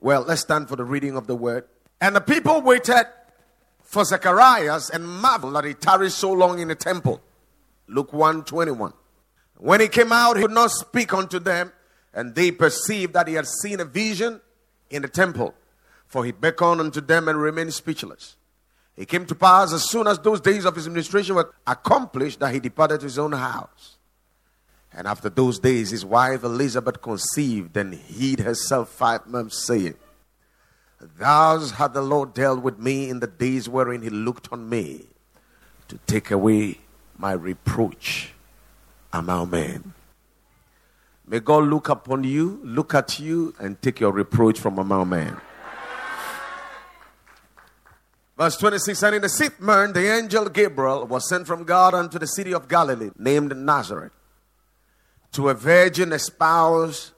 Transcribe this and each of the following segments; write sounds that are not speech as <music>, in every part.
Well, let's stand for the reading of the word. And the people waited for Zacharias and marveled that he tarried so long in the temple. Luke 1 21. When he came out, he would not speak unto them, and they perceived that he had seen a vision in the temple. For he beckoned unto them and remained speechless. It came to pass as soon as those days of his administration were accomplished that he departed to his own house. And after those days, his wife Elizabeth conceived and hid herself five months, saying, Thus hath the Lord dealt with me in the days wherein he looked on me to take away my reproach among men. May God look upon you, look at you, and take your reproach from among men. Verse 26 And in the sixth month, the angel Gabriel was sent from God unto the city of Galilee, named Nazareth, to a virgin espoused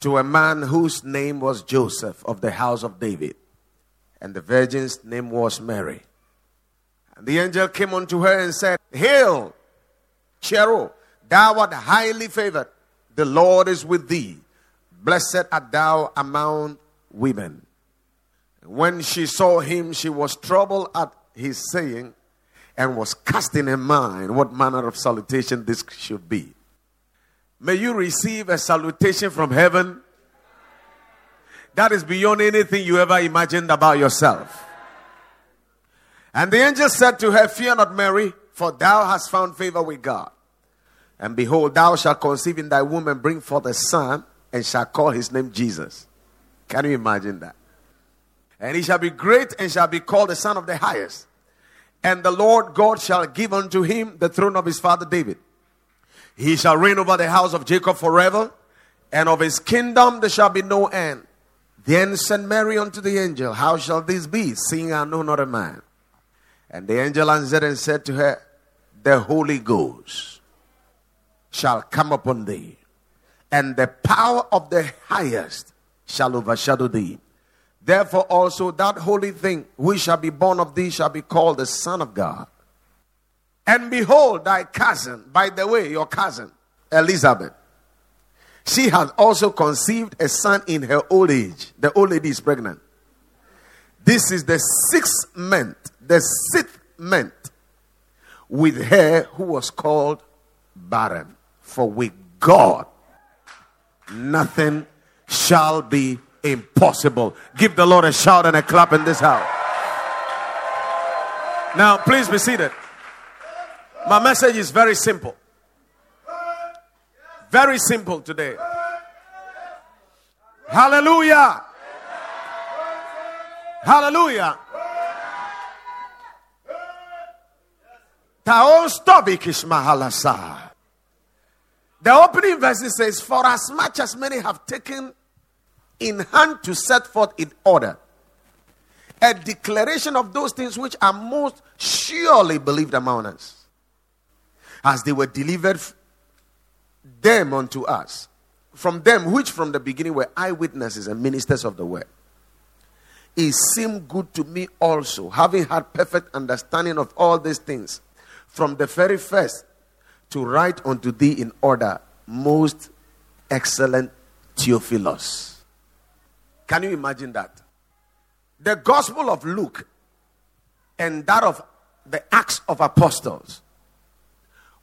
to a man whose name was Joseph of the house of David. And the virgin's name was Mary. And the angel came unto her and said, Hail, Chero, thou art highly favored. The Lord is with thee. Blessed art thou among women. When she saw him, she was troubled at his saying and was casting in mind what manner of salutation this should be. May you receive a salutation from heaven that is beyond anything you ever imagined about yourself. And the angel said to her, Fear not, Mary, for thou hast found favor with God. And behold, thou shalt conceive in thy womb and bring forth a son, and shall call his name Jesus. Can you imagine that? And he shall be great and shall be called the Son of the Highest. And the Lord God shall give unto him the throne of his father David. He shall reign over the house of Jacob forever, and of his kingdom there shall be no end. Then said Mary unto the angel, How shall this be, seeing I know not a man? And the angel answered and said to her, The Holy Ghost shall come upon thee, and the power of the highest shall overshadow thee. Therefore also that holy thing which shall be born of thee shall be called the Son of God. And behold, thy cousin, by the way, your cousin, Elizabeth, she has also conceived a son in her old age. The old lady is pregnant. This is the sixth month, the sixth month with her who was called barren. For with God, nothing shall be impossible. Give the Lord a shout and a clap in this house. Now, please be seated. My message is very simple. Very simple today. Hallelujah. Hallelujah. The opening verse says, For as much as many have taken in hand to set forth in order a declaration of those things which are most surely believed among us, as they were delivered them unto us, from them which from the beginning were eyewitnesses and ministers of the word. It seemed good to me also, having had perfect understanding of all these things, from the very first, to write unto thee in order, most excellent Theophilus can you imagine that? The Gospel of Luke and that of the Acts of Apostles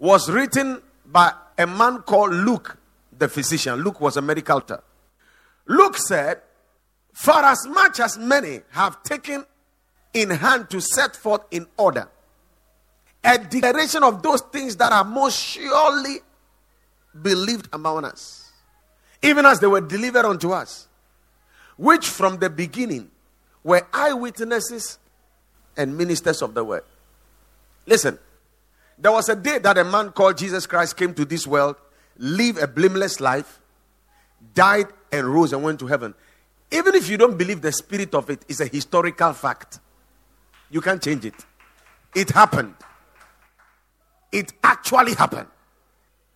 was written by a man called Luke, the physician. Luke was a medical doctor. Luke said, For as much as many have taken in hand to set forth in order a declaration of those things that are most surely believed among us, even as they were delivered unto us which from the beginning were eyewitnesses and ministers of the word. Listen, there was a day that a man called Jesus Christ came to this world, lived a blameless life, died and rose and went to heaven. Even if you don't believe the spirit of it, it's a historical fact. You can't change it. It happened. It actually happened.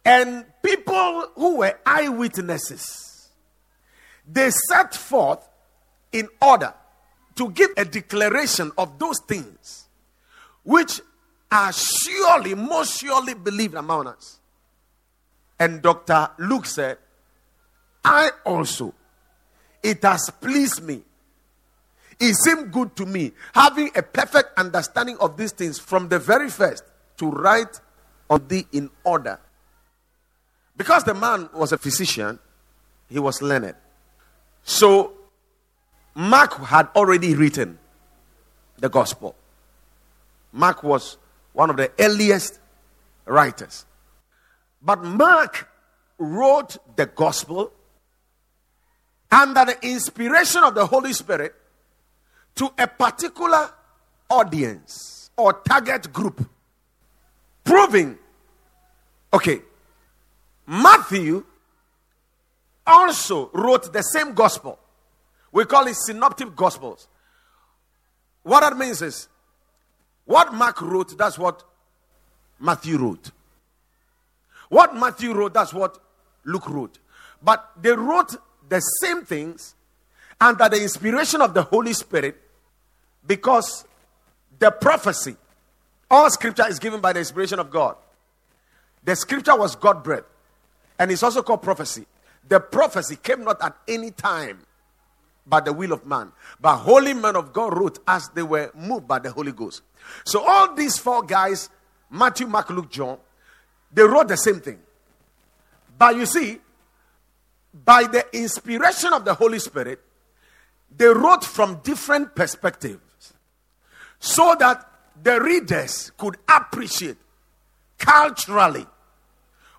And people who were eyewitnesses they set forth in order to give a declaration of those things which are surely, most surely believed among us. And Dr. Luke said, I also, it has pleased me. It seemed good to me, having a perfect understanding of these things from the very first, to write on thee in order. Because the man was a physician, he was learned. So, Mark had already written the gospel. Mark was one of the earliest writers. But Mark wrote the gospel under the inspiration of the Holy Spirit to a particular audience or target group, proving, okay, Matthew also wrote the same gospel. We call it synoptic gospels. What that means is, what Mark wrote, that's what Matthew wrote. What Matthew wrote, that's what Luke wrote. But they wrote the same things under the inspiration of the Holy Spirit because the prophecy, all scripture is given by the inspiration of God. The scripture was God breathed, and it's also called prophecy. The prophecy came not at any time by the will of man, but holy men of God wrote as they were moved by the Holy Ghost. So all these four guys, Matthew, Mark, Luke, John, they wrote the same thing. But you see, by the inspiration of the Holy Spirit, they wrote from different perspectives so that the readers could appreciate culturally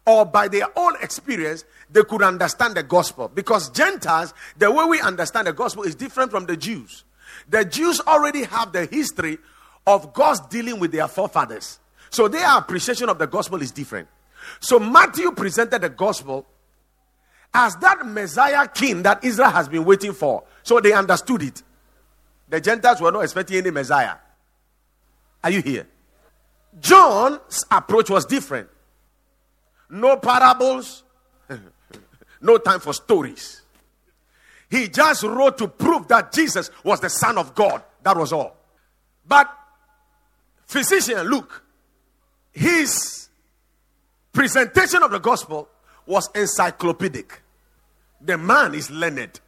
or by their own experience, they could understand the gospel. Because Gentiles, the way we understand the gospel is different from the Jews. The Jews already have the history of God's dealing with their forefathers. So their appreciation of the gospel is different. So Matthew presented the gospel as that Messiah king that Israel has been waiting for. So they understood it. The Gentiles were not expecting any Messiah. Are you here? John's approach was different. No parables, <laughs> no time for stories. He just wrote to prove that Jesus was the Son of God. That was all. But physician Luke, his presentation of the gospel was encyclopedic. The man is learned.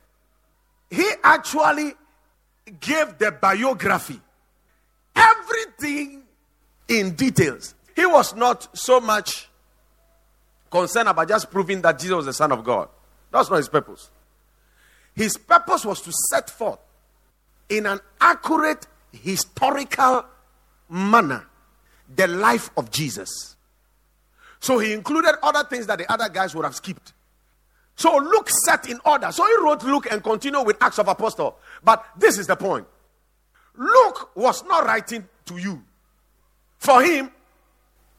He actually gave the biography, everything in details. He was not so much concerned about just proving that Jesus was the Son of God. That's not his purpose. His purpose was to set forth in an accurate historical manner the life of Jesus. So he included other things that the other guys would have skipped. So Luke set in order. So he wrote Luke and continued with Acts of Apostle. But this is the point. Luke was not writing to you. For him,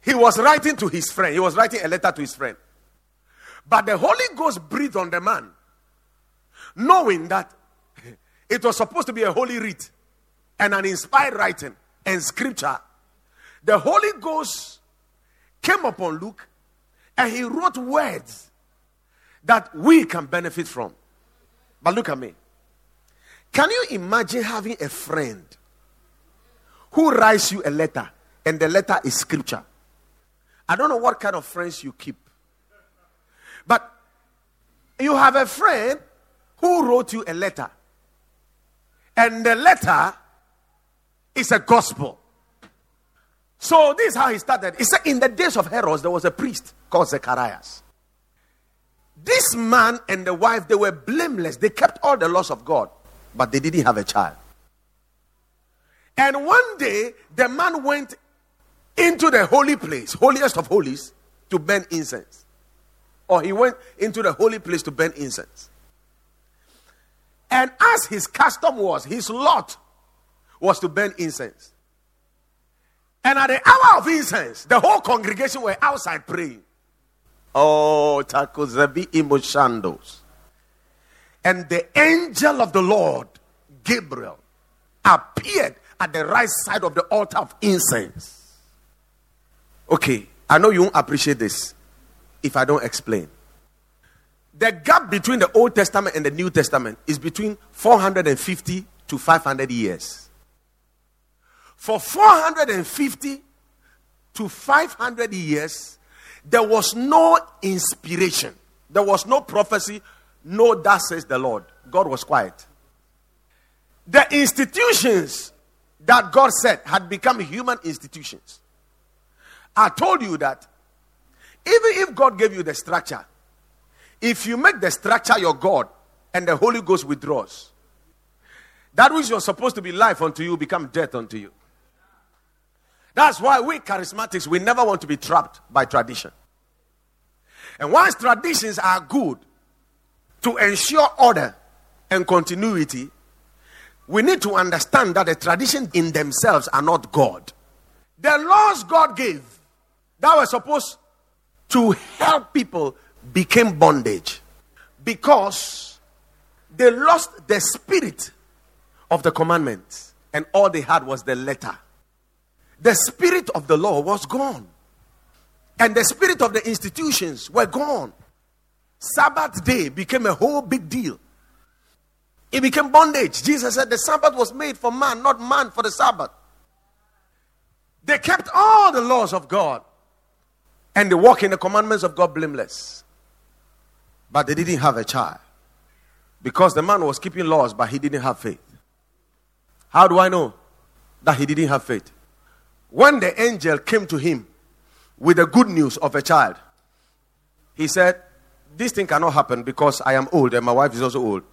he was writing to his friend. He was writing a letter to his friend. But the Holy Ghost breathed on the man, knowing that <laughs> it was supposed to be a holy writ and an inspired writing and scripture. The Holy Ghost came upon Luke and he wrote words that we can benefit from. But look at me. Can you imagine having a friend who writes you a letter and the letter is scripture? I don't know what kind of friends you keep. But you have a friend who wrote you a letter and the letter is a gospel. So this is how he started. He said, In the days of Herod, there was a priest called Zacharias. This man and the wife, they were blameless. They kept all the laws of God, but they didn't have a child. And one day, the man went into the holy place, holiest of holies, to burn incense. Or he went into the holy place to burn incense. And as his custom was, his lot was to burn incense. And at the hour of incense, the whole congregation were outside praying. Oh, takuzabi imoshandos. And the angel of the Lord, Gabriel, appeared at the right side of the altar of incense. Okay, I know you won't appreciate this if I don't explain. The gap between the Old Testament and the New Testament is between 450 to 500 years. For 450 to 500 years, there was no inspiration, there was no prophecy, no, that says the Lord. God was quiet. The institutions that God said had become human institutions. I told you that even if God gave you the structure, if you make the structure your God and the Holy Ghost withdraws, that which was supposed to be life unto you become death unto you. That's why we charismatics, we never want to be trapped by tradition. And once traditions are good to ensure order and continuity, we need to understand that the traditions in themselves are not God. The laws God gave that were supposed to help people became bondage because they lost the spirit of the commandments and all they had was the letter. The spirit of the law was gone, and the spirit of the institutions were gone. Sabbath day became a whole big deal. It became bondage. Jesus said the Sabbath was made for man, not man for the Sabbath. They kept all the laws of God and they walk in the commandments of God blameless. But they didn't have a child because the man was keeping laws, but he didn't have faith. How do I know that he didn't have faith? When the angel came to him with the good news of a child, he said, This thing cannot happen because I am old and my wife is also old.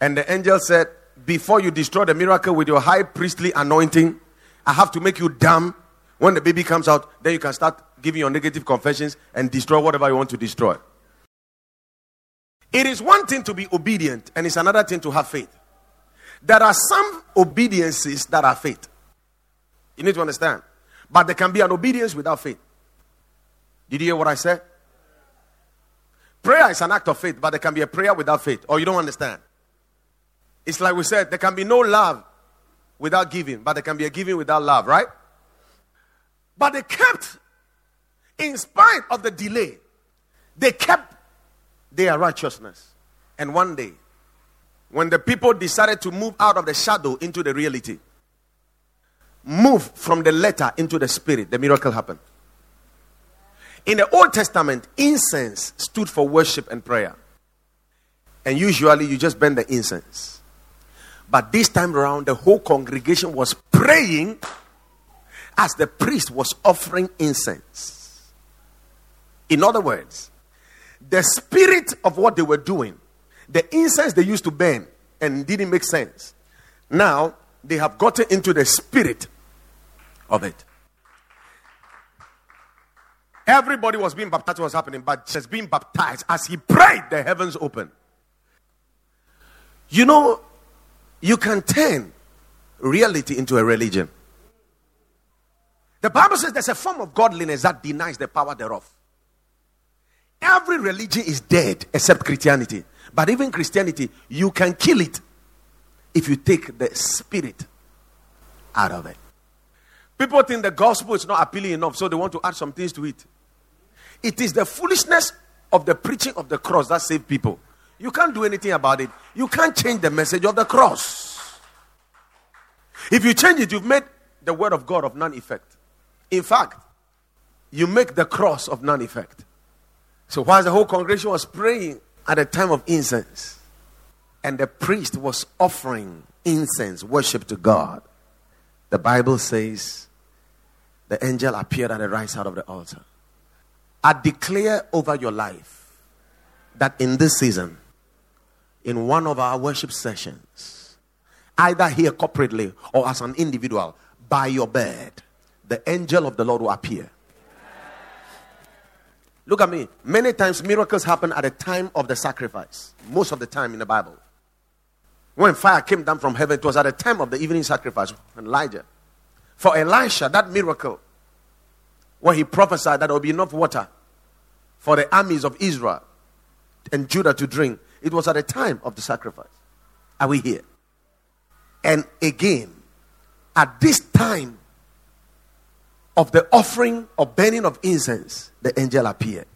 And the angel said, Before you destroy the miracle with your high priestly anointing, I have to make you dumb. When the baby comes out, then you can start giving your negative confessions and destroy whatever you want to destroy. It is one thing to be obedient, and it's another thing to have faith. There are some obediences that are faith. You need to understand. But there can be an obedience without faith. Did you hear what I said? Prayer is an act of faith, but there can be a prayer without faith. Or you don't understand. It's like we said, there can be no love without giving, but there can be a giving without love, right? But they kept, in spite of the delay, they kept their righteousness. And one day, when the people decided to move out of the shadow into the reality, move from the letter into the spirit, the miracle happened. In the Old Testament, incense stood for worship and prayer. And usually you just burn the incense. But this time around, the whole congregation was praying as the priest was offering incense. In other words, the spirit of what they were doing, the incense they used to burn and didn't make sense. Now they have gotten into the spirit of it. Everybody was being baptized, was happening, but just being baptized as he prayed, the heavens opened. You know, you can turn reality into a religion. The Bible says there's a form of godliness that denies the power thereof. Every religion is dead except Christianity. But even Christianity, you can kill it if you take the spirit out of it. People think the gospel is not appealing enough, so they want to add some things to it. It is the foolishness of the preaching of the cross that saved people. You can't do anything about it. You can't change the message of the cross. If you change it, you've made the word of God of none effect. In fact, you make the cross of none effect. So, while the whole congregation was praying at the time of incense, and the priest was offering incense, worship to God, the Bible says the angel appeared at the right side of the altar. I declare over your life that in this season, in one of our worship sessions, either here corporately or as an individual, by your bed, the angel of the Lord will appear. Look at me. Many times miracles happen at the time of the sacrifice. Most of the time in the Bible. When fire came down from heaven, it was at the time of the evening sacrifice. Elijah. For Elisha, that miracle, where he prophesied that there will be enough water for the armies of Israel and Judah to drink, it was at the time of the sacrifice. Are we here? And again, at this time of the offering or burning of incense, the angel appeared.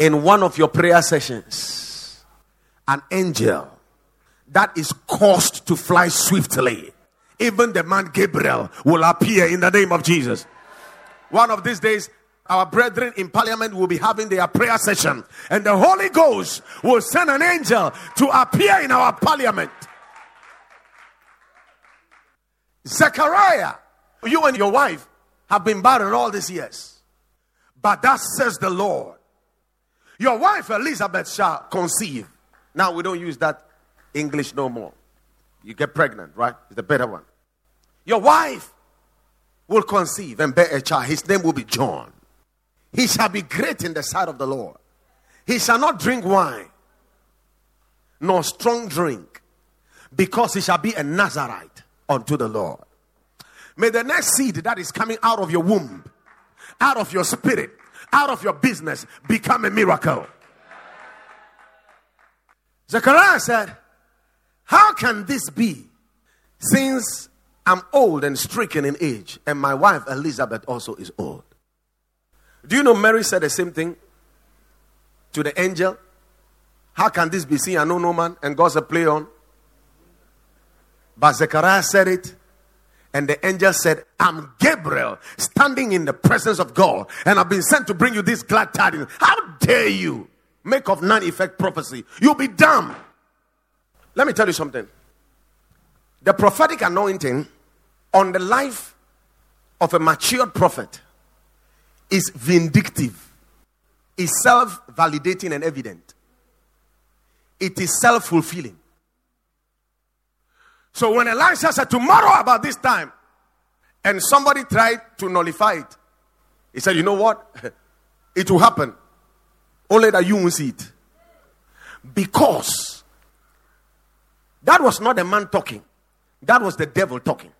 In one of your prayer sessions, an angel that is caused to fly swiftly, even the man Gabriel will appear in the name of Jesus. One of these days, our brethren in parliament will be having their prayer session, and the Holy Ghost will send an angel to appear in our parliament. Zechariah, you and your wife have been barren all these years, but that says the Lord. Your wife Elizabeth shall conceive. Now we don't use that English no more. You get pregnant, right? It's the better one. Your wife will conceive and bear a child. His name will be John. He shall be great in the sight of the Lord. He shall not drink wine nor strong drink, because he shall be a Nazarite unto the Lord. May the next seed that is coming out of your womb, out of your spirit, out of your business become a miracle. Zechariah said, How can this be since I'm old and stricken in age, and my wife Elizabeth also is old? Do you know Mary said the same thing to the angel? How can this be seen? I know no man, and God's a Play on. But Zechariah said it, and the angel said, I'm Gabriel, standing in the presence of God, and I've been sent to bring you this glad tidings. How dare you make of none effect prophecy? You'll be dumb. Let me tell you something. The prophetic anointing on the life of a matured prophet is vindictive, is self validating and evident, it is self fulfilling. So when Elisha said, Tomorrow about this time, and somebody tried to nullify it, he said, You know what? <laughs> It will happen. Only that you won't see it. Because that was not a man talking, that was the devil talking.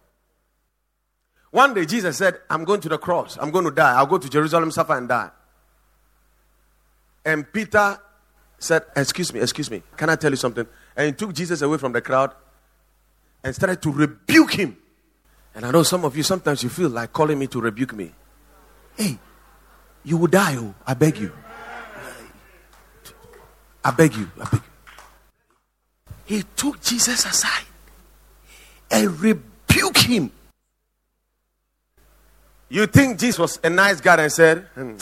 One day Jesus said, I'm going to the cross. I'm going to die. I'll go to Jerusalem, suffer, and die. And Peter said, Excuse me, excuse me. Can I tell you something? And he took Jesus away from the crowd and started to rebuke him. And I know some of you sometimes you feel like calling me to rebuke me. Hey, you will die, oh, I beg you. I beg you, I beg you. He took Jesus aside and rebuked him. You think Jesus was a nice guy and said, hmm,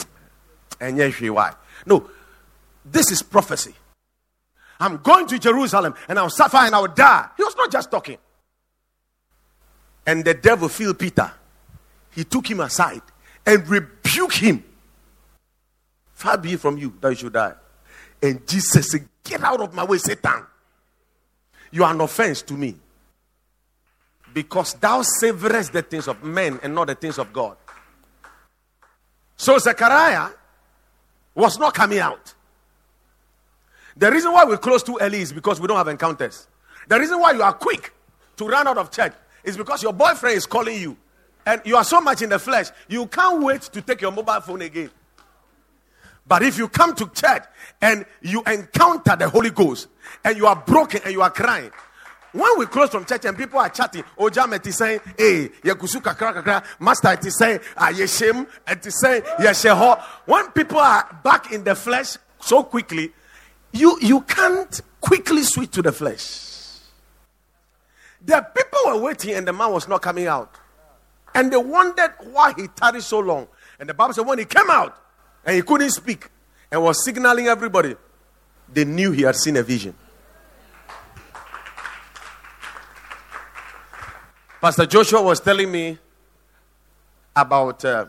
and yes, he why? No, this is prophecy. I'm going to Jerusalem and I'll suffer and I'll die. He was not just talking. And the devil filled Peter. He took him aside and rebuked him. Far be it from you that you should die. And Jesus said, Get out of my way, Satan. You are an offense to me. Because thou savorest the things of men and not the things of God. So Zechariah was not coming out. The reason why we close too early is because we don't have encounters. The reason why you are quick to run out of church is because your boyfriend is calling you. And you are so much in the flesh, you can't wait to take your mobile phone again. But if you come to church and you encounter the Holy Ghost and you are broken and you are crying, when we close from church and people are chatting, Ojam is saying, Hey, Yakusu kakra kakra, Master it is saying, Ah, Yeshem, it is saying, Yesheho. When people are back in the flesh so quickly, you, you can't quickly switch to the flesh. The people were waiting and the man was not coming out. And they wondered why he tarried so long. And the Bible said when he came out, and he couldn't speak and was signaling everybody, they knew he had seen a vision. Pastor Joshua was telling me about uh,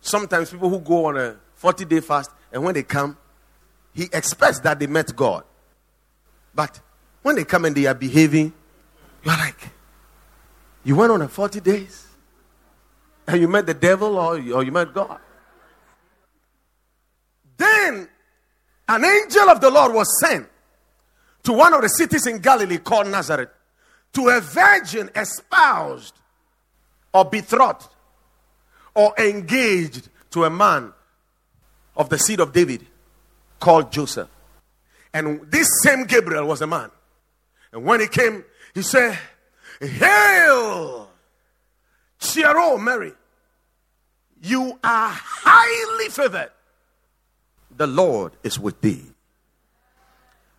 sometimes people who go on a 40 day fast and when they come, he expects that they met God. But when they come and they are behaving, you're like, you went on a 40 days and you met the devil or, or you met God. Then an angel of the Lord was sent to one of the cities in Galilee called Nazareth to a virgin espoused or betrothed or engaged to a man of the seed of David called Joseph. And this same Gabriel was a man. And when he came, he said, Hail, Cheero, Mary, you are highly favored the Lord is with thee.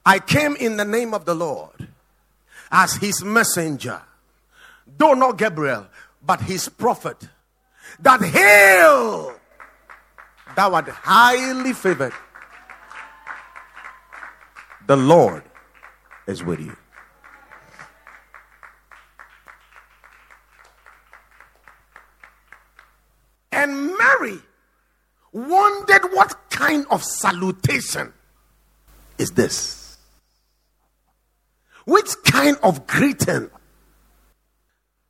I came in the name of the Lord as his messenger, though not Gabriel, but his prophet, that hail Thou art highly favored. The Lord is with you. And Mary wondered what kind of salutation is this? Which kind of greeting?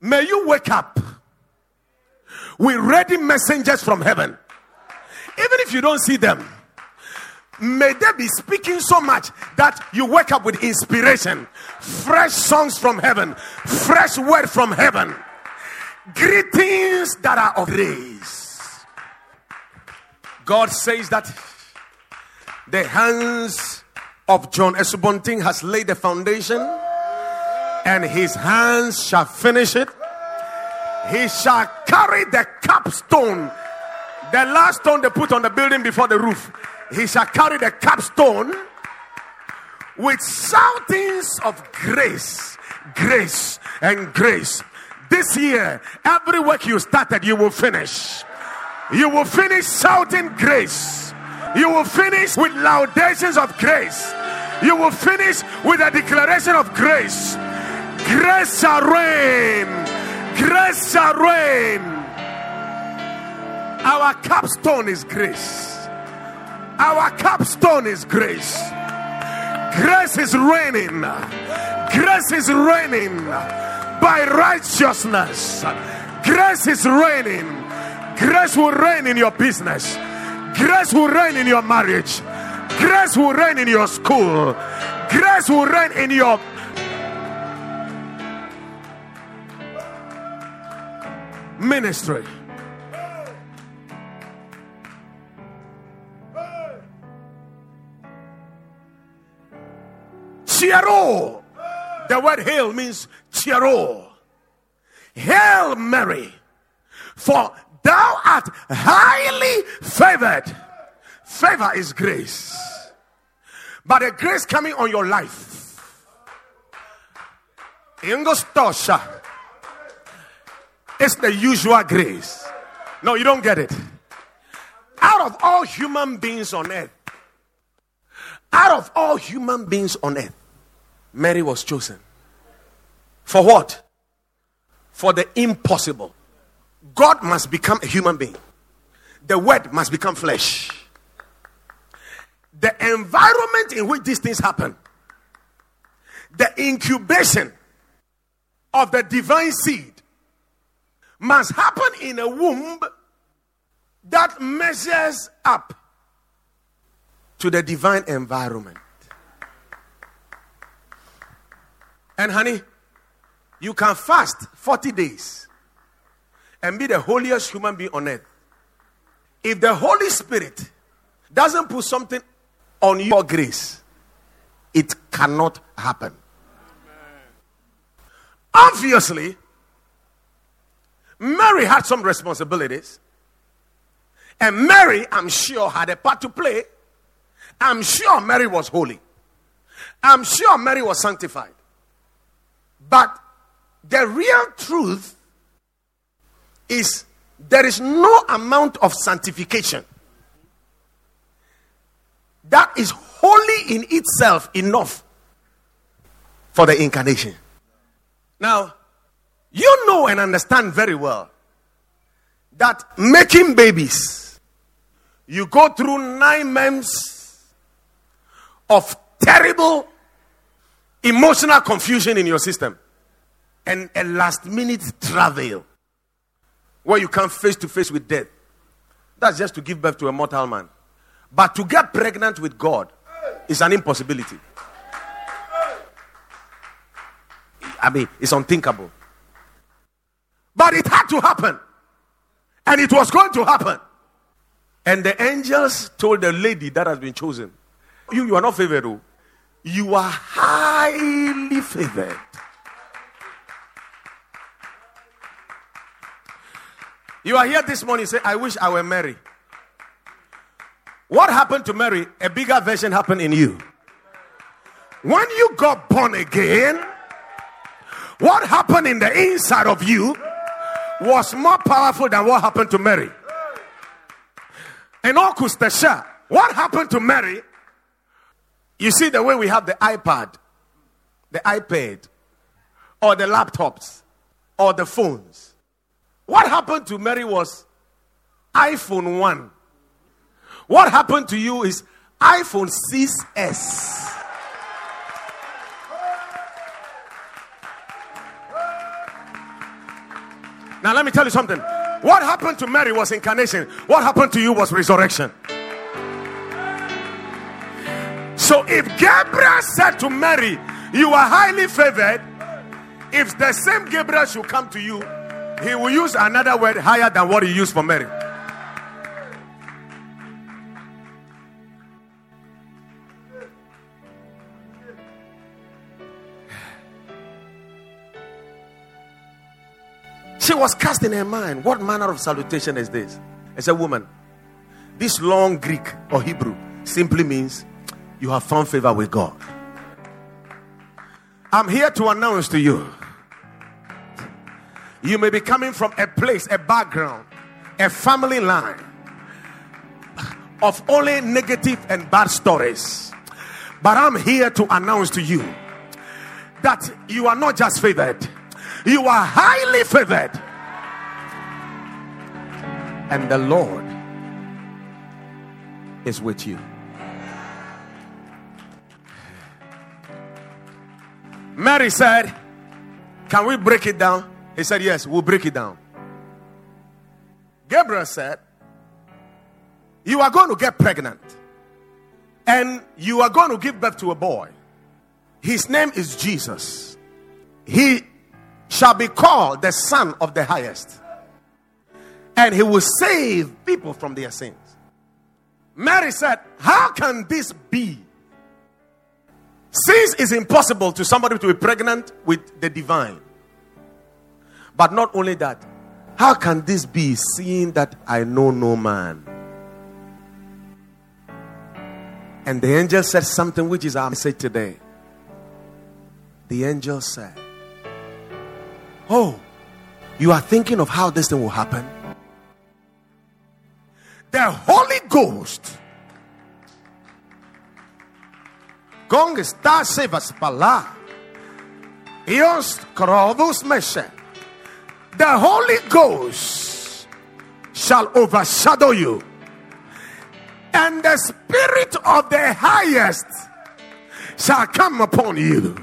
May you wake up with ready messengers from heaven. Even if you don't see them, may they be speaking so much that you wake up with inspiration, fresh songs from heaven, fresh word from heaven, greetings that are of grace. God says that the hands of John Esubonting has laid the foundation, and his hands shall finish it. He shall carry the capstone, the last stone they put on the building before the roof. He shall carry the capstone with shoutings of grace, grace, and grace. This year, every work you started, you will finish. You will finish shouting grace. You will finish with laudations of grace. You will finish with a declaration of grace. Grace shall reign. Grace shall reign. Our capstone is grace. Our capstone is grace. Grace is reigning. Grace is reigning by righteousness. Grace is reigning. Grace will reign in your business. Grace will reign in your marriage. Grace will reign in your school. Grace will reign in your ministry. Cheero. The word hail means cheero. Hail Mary, for thou art highly favored. Favor is grace. But the grace coming on your life. Ingostosha. It's the usual grace. No, you don't get it. Out of all human beings on earth, out of all human beings on earth, Mary was chosen. For what? For the impossible. God must become a human being, the word must become flesh. The environment in which these things happen, the incubation of the divine seed, must happen in a womb that measures up to the divine environment. And honey, you can fast 40 days and be the holiest human being on earth. If the Holy Spirit doesn't put something on your grace, it cannot happen. Obviously, Mary had some responsibilities. And Mary, I'm sure, had a part to play. I'm sure Mary was holy. I'm sure Mary was sanctified. But the real truth is there is no amount of sanctification that is holy in itself enough for the incarnation. Now, you know and understand very well that making babies, you go through nine months of terrible emotional confusion in your system and a last minute travel where you come face to face with death. That's just to give birth to a mortal man. But to get pregnant with God is an impossibility. I mean, it's unthinkable. But it had to happen. And it was going to happen. And the angels told the lady that has been chosen, You, you are not favored. Oh. You are highly favored. You are here this morning, say, I wish I were Mary. What happened to Mary? A bigger version happened in you. When you got born again, what happened in the inside of you was more powerful than what happened to Mary. And August what happened to Mary? You see the way we have the iPad, the iPad, or the laptops, or the phones. What happened to Mary was iPhone 1. What happened to you is iPhone 6S. Now, let me tell you something. What happened to Mary was incarnation, what happened to you was resurrection. So, if Gabriel said to Mary, You are highly favored, if the same Gabriel should come to you, he will use another word higher than what he used for Mary. She was cast in her mind. What manner of salutation is this? As a woman, this long Greek or Hebrew simply means you have found favor with God. I'm here to announce to you you may be coming from a place, a background, a family line of only negative and bad stories. But I'm here to announce to you that you are not just favored, you are highly favored. And the Lord is with you. Mary said, Can we break it down? He said, Yes, we'll break it down. Gabriel said, You are going to get pregnant and you are going to give birth to a boy. His name is Jesus. He shall be called the Son of the Highest, and he will save people from their sins. Mary said, How can this be? Since it's impossible to somebody to be pregnant with the divine. But not only that, how can this be seeing that I know no man? And the angel said something which is our message today. The angel said, Oh, you are thinking of how this thing will happen? The Holy Ghost. Gong krovus meshe. The Holy Ghost shall overshadow you. And the Spirit of the highest shall come upon you.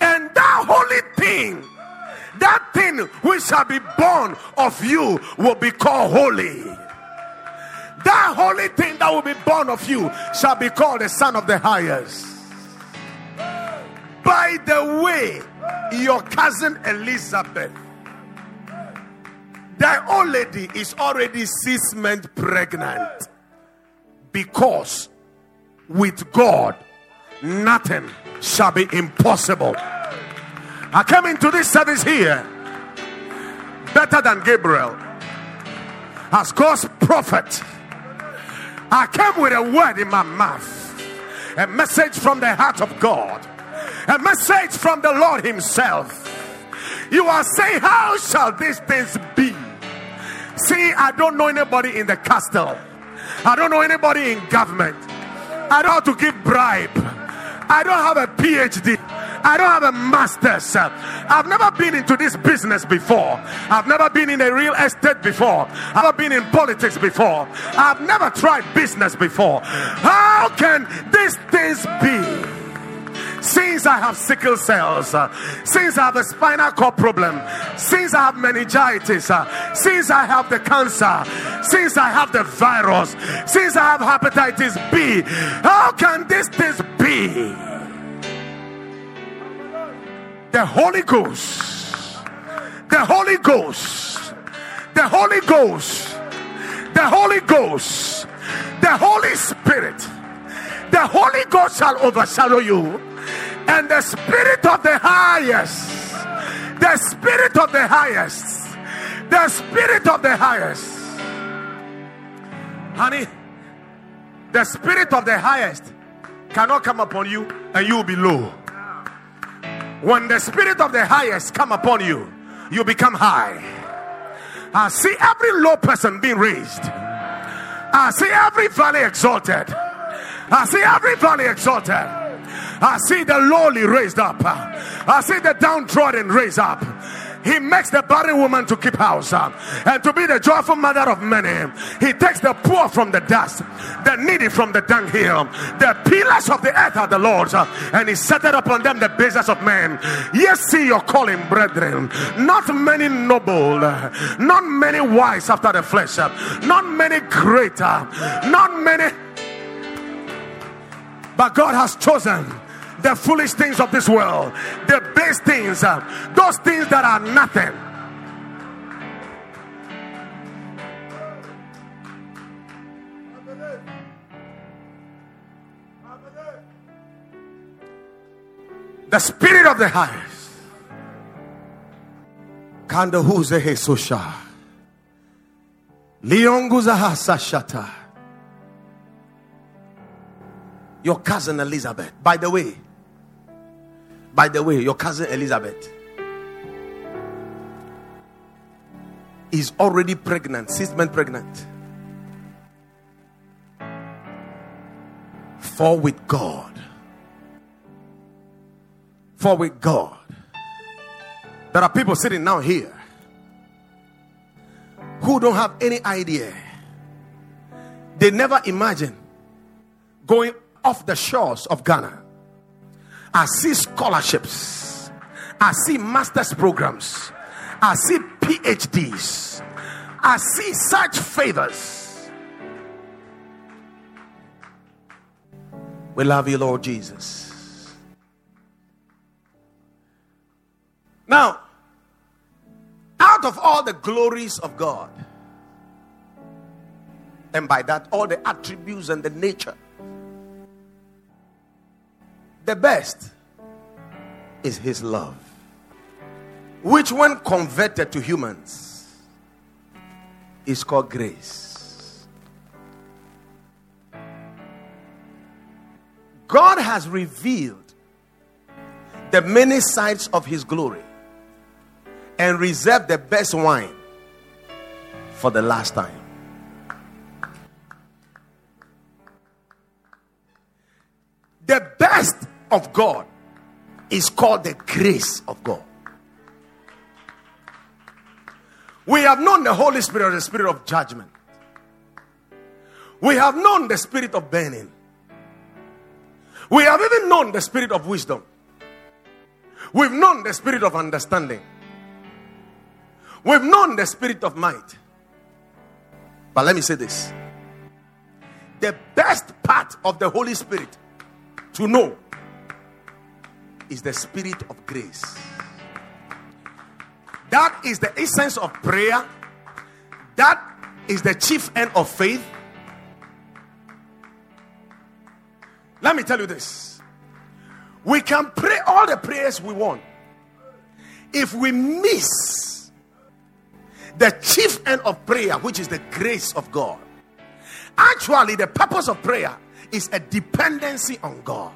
And that holy thing, that thing which shall be born of you, will be called holy. That holy thing that will be born of you shall be called the Son of the Highest. By the way, your cousin Elizabeth, the old lady is already six months pregnant because with God nothing shall be impossible. I came into this service here better than Gabriel, as God's prophet. I came with a word in my mouth, a message from the heart of God, a message from the Lord Himself. You are saying, How shall these things be? See, I don't know anybody in the castle, I don't know anybody in government, I don't have to give bribe, I don't have a PhD. I don't have a master's. I've never been into this business before. I've never been in a real estate before. I've never been in politics before. I've never tried business before. How can these things be? Since I have sickle cells, uh, since I have a spinal cord problem, since I have meningitis, uh, since I have the cancer, since I have the virus, since I have hepatitis B, how can these things be? the Holy Ghost, the Holy Ghost, the Holy Ghost, the Holy Ghost, the Holy Spirit, the Holy Ghost shall overshadow you, and the Spirit of the highest, the Spirit of the highest, the Spirit of the highest, honey, the Spirit of the highest cannot come upon you and you will be low. When the spirit of the highest come upon you, you become high. I see every low person being raised. I see every valley exalted. I see every valley exalted. I see the lowly raised up. I see the downtrodden raised up. He makes the barren woman to keep house uh, and to be the joyful mother of many. He takes the poor from the dust, the needy from the dunghill. The pillars of the earth are the Lord's, uh, and He set it upon them the basis of men. Yes, see your calling, brethren. Not many noble, not many wise after the flesh, uh, not many greater, not many. But God has chosen the foolish things of this world, the base things, uh, those things that are nothing. The spirit of the highest. Kanda huze hesosha. Lionguza sashata. Your cousin Elizabeth. By the way, by the way, your cousin Elizabeth is already pregnant, six months pregnant. For with God, for with God, there are people sitting now here who don't have any idea. They never imagine going off the shores of Ghana I see scholarships. I see master's programs. I see PhDs. I see such favors. We love you, Lord Jesus. Now, out of all the glories of God, and by that, all the attributes and the nature the best is his love, which, when converted to humans, is called grace. God has revealed the many sides of his glory and reserved the best wine for the last time. The best of God is called the grace of God. We have known the Holy Spirit, the spirit of judgment. We have known the spirit of burning. We have even known the spirit of wisdom. We've known the spirit of understanding. We've known the spirit of might. But let me say this the best part of the Holy Spirit to know is the spirit of grace. That is the essence of prayer. That is the chief end of faith. Let me tell you this. We can pray all the prayers we want. If we miss the chief end of prayer, which is the grace of God, actually, the purpose of prayer is a dependency on God.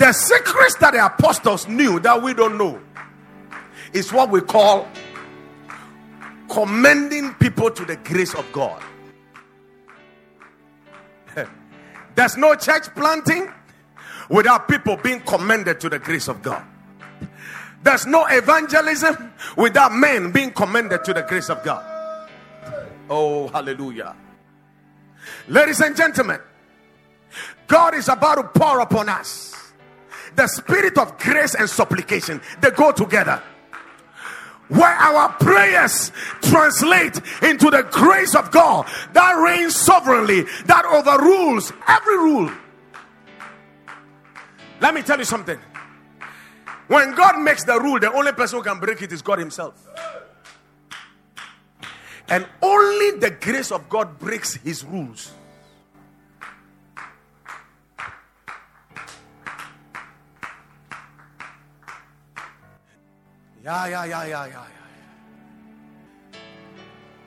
The secrets that the apostles knew that we don't know is what we call commending people to the grace of God. <laughs> There's no church planting without people being commended to the grace of God. There's no evangelism without men being commended to the grace of God. Oh, hallelujah. Ladies and gentlemen, God is about to pour upon us the spirit of grace and supplication they go together where our prayers translate into the grace of God that reigns sovereignly, that overrules every rule. Let me tell you something. When God makes the rule, the only person who can break it is God Himself. And only the grace of God breaks His rules. Yeah, yeah, yeah, yeah, yeah, yeah.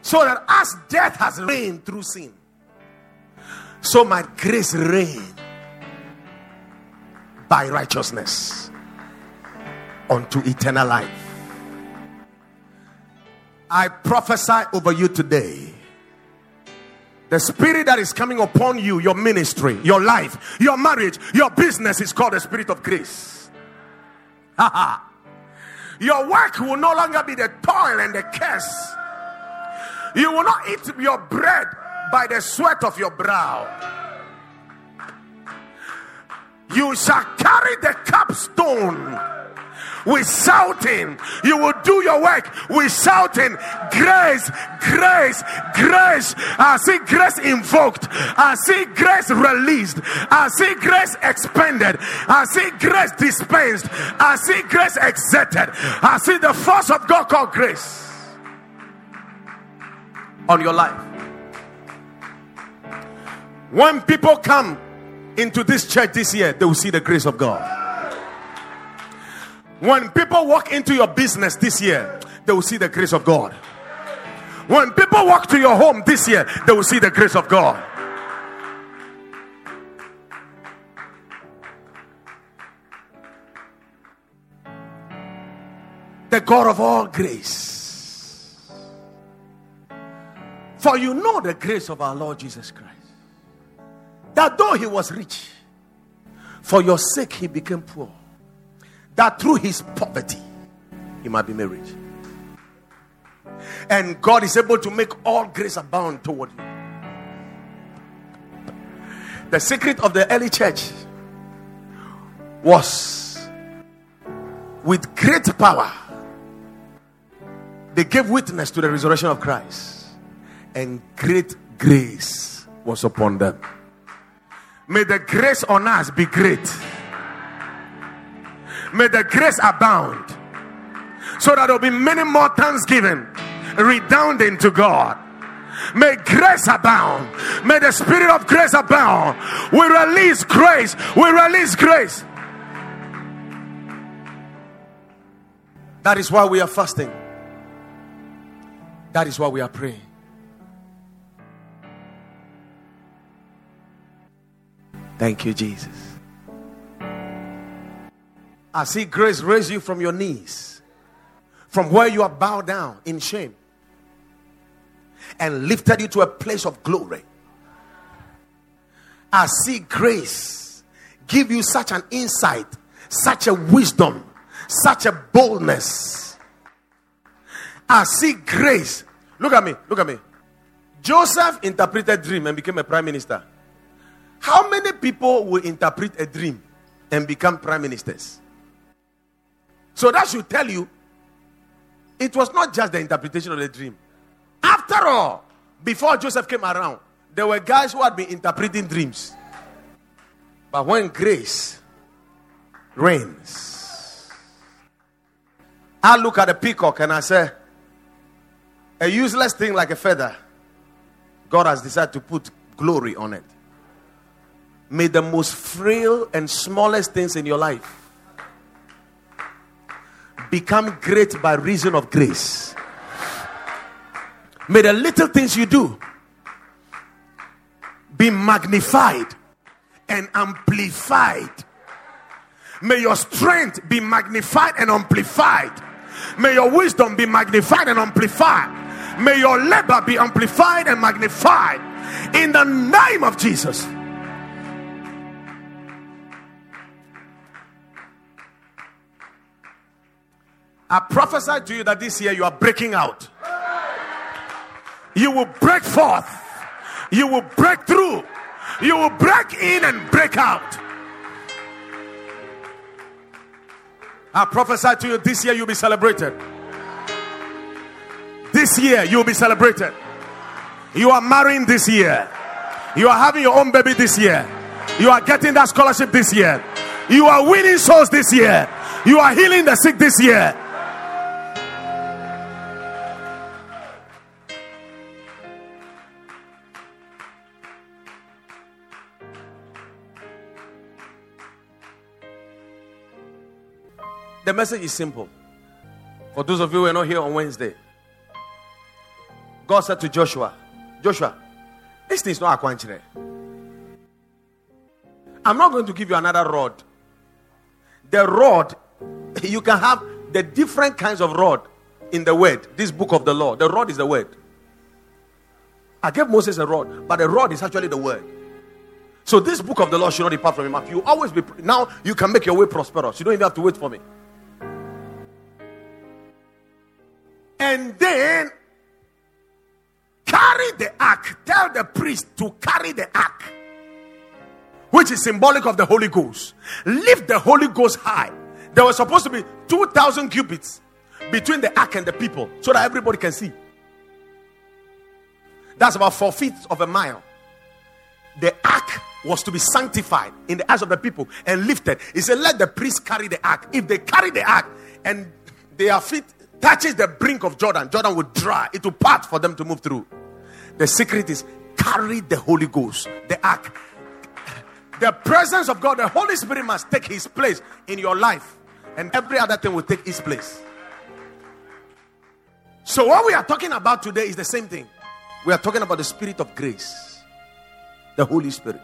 So that as death has reigned through sin, so my grace reign by righteousness unto eternal life. I prophesy over you today. The spirit that is coming upon you, your ministry, your life, your marriage, your business is called the spirit of grace. Your work will no longer be the toil and the curse. You will not eat your bread by the sweat of your brow. You shall carry the capstone with shouting. You will do your work with shouting. Grace, grace, grace. I see grace invoked. I see grace released. I see grace expended. I see grace dispensed. I see grace exerted. I see the force of God called grace on your life. When people come into this church this year, they will see the grace of God. When people walk into your business this year, they will see the grace of God. When people walk to your home this year, they will see the grace of God. The God of all grace. For you know the grace of our Lord Jesus Christ. That though he was rich, for your sake he became poor that through his poverty he might be married. And God is able to make all grace abound toward you. The secret of the early church was with great power, they gave witness to the resurrection of Christ, and great grace was upon them. May the grace on us be great. May the grace abound so that there will be many more thanksgiving redounding to God. May grace abound. May the spirit of grace abound. We release grace. We release grace. That is why we are fasting. That is why we are praying. Thank you, Jesus. I see grace raise you from your knees, from where you are bowed down in shame, and lifted you to a place of glory. I see grace give you such an insight, such a wisdom, such a boldness. I see grace. Look at me, look at me. Joseph interpreted dream and became a prime minister. How many people will interpret a dream and become prime ministers? So that should tell you it was not just the interpretation of the dream. After all, before Joseph came around, there were guys who had been interpreting dreams. But when grace reigns, I look at a peacock and I say, a useless thing like a feather, God has decided to put glory on it. May the most frail and smallest things in your life become great by reason of grace. May the little things you do be magnified and amplified. May your strength be magnified and amplified. May your wisdom be magnified and amplified. May your labor be amplified and magnified. In the name of Jesus. I prophesy to you that this year you are breaking out. You will break forth. You will break through. You will break in and break out. I prophesy to you this year you'll be celebrated. This year you'll be celebrated. You are marrying this year. You are having your own baby this year. You are getting that scholarship this year. You are winning souls this year. You are healing the sick this year. The message is simple. For those of you who are not here on Wednesday, God said to Joshua, Joshua, this thing is not a quantity. I'm not going to give you another rod. The rod, you can have the different kinds of rod in the word, this book of the law. The rod is the word. I gave Moses a rod, but the rod is actually the word. So this book of the law should not depart from mouth. You always be now you can make your way prosperous. You don't even have to wait for me. And then carry the ark. Tell the priest to carry the ark, which is symbolic of the Holy Ghost. Lift the Holy Ghost high. There was supposed to be 2,000 cubits between the ark and the people so that everybody can see. That's about four feet of a mile. The ark was to be sanctified in the eyes of the people and lifted. He said, Let the priest carry the ark. If they carry the ark and their feet touches the brink of Jordan, Jordan will dry. It will part for them to move through. The secret is carry the Holy Ghost, the ark. The presence of God, the Holy Spirit must take his place in your life, and every other thing will take its place. So, what we are talking about today is the same thing. We are talking about the Spirit of grace, the Holy Spirit.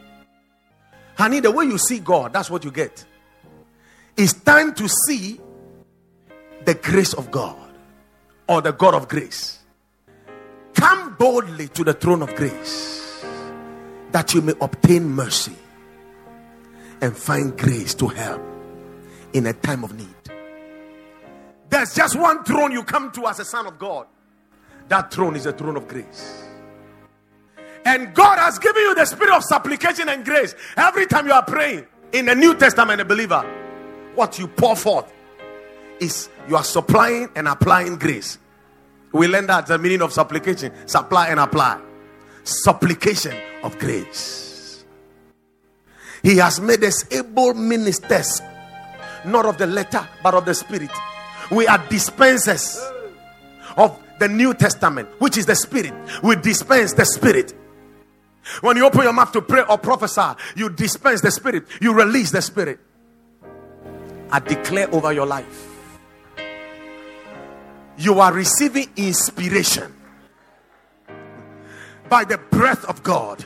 Honey, the way you see God, that's what you get. It's time to see the grace of God or the God of grace. Come boldly to the throne of grace that you may obtain mercy and find grace to help in a time of need. There's just one throne you come to as a son of God. That throne is a throne of grace. And God has given you the spirit of supplication and grace every time you are praying in the New Testament, a believer. What you pour forth is you are supplying and applying grace. We learn that the meaning of supplication supply and apply. Supplication of grace. He has made us able ministers, not of the letter, but of the spirit. We are dispensers of the New Testament, which is the spirit. We dispense the spirit. When you open your mouth to pray or prophesy, you dispense the spirit, you release the spirit. I declare over your life you are receiving inspiration by the breath of God,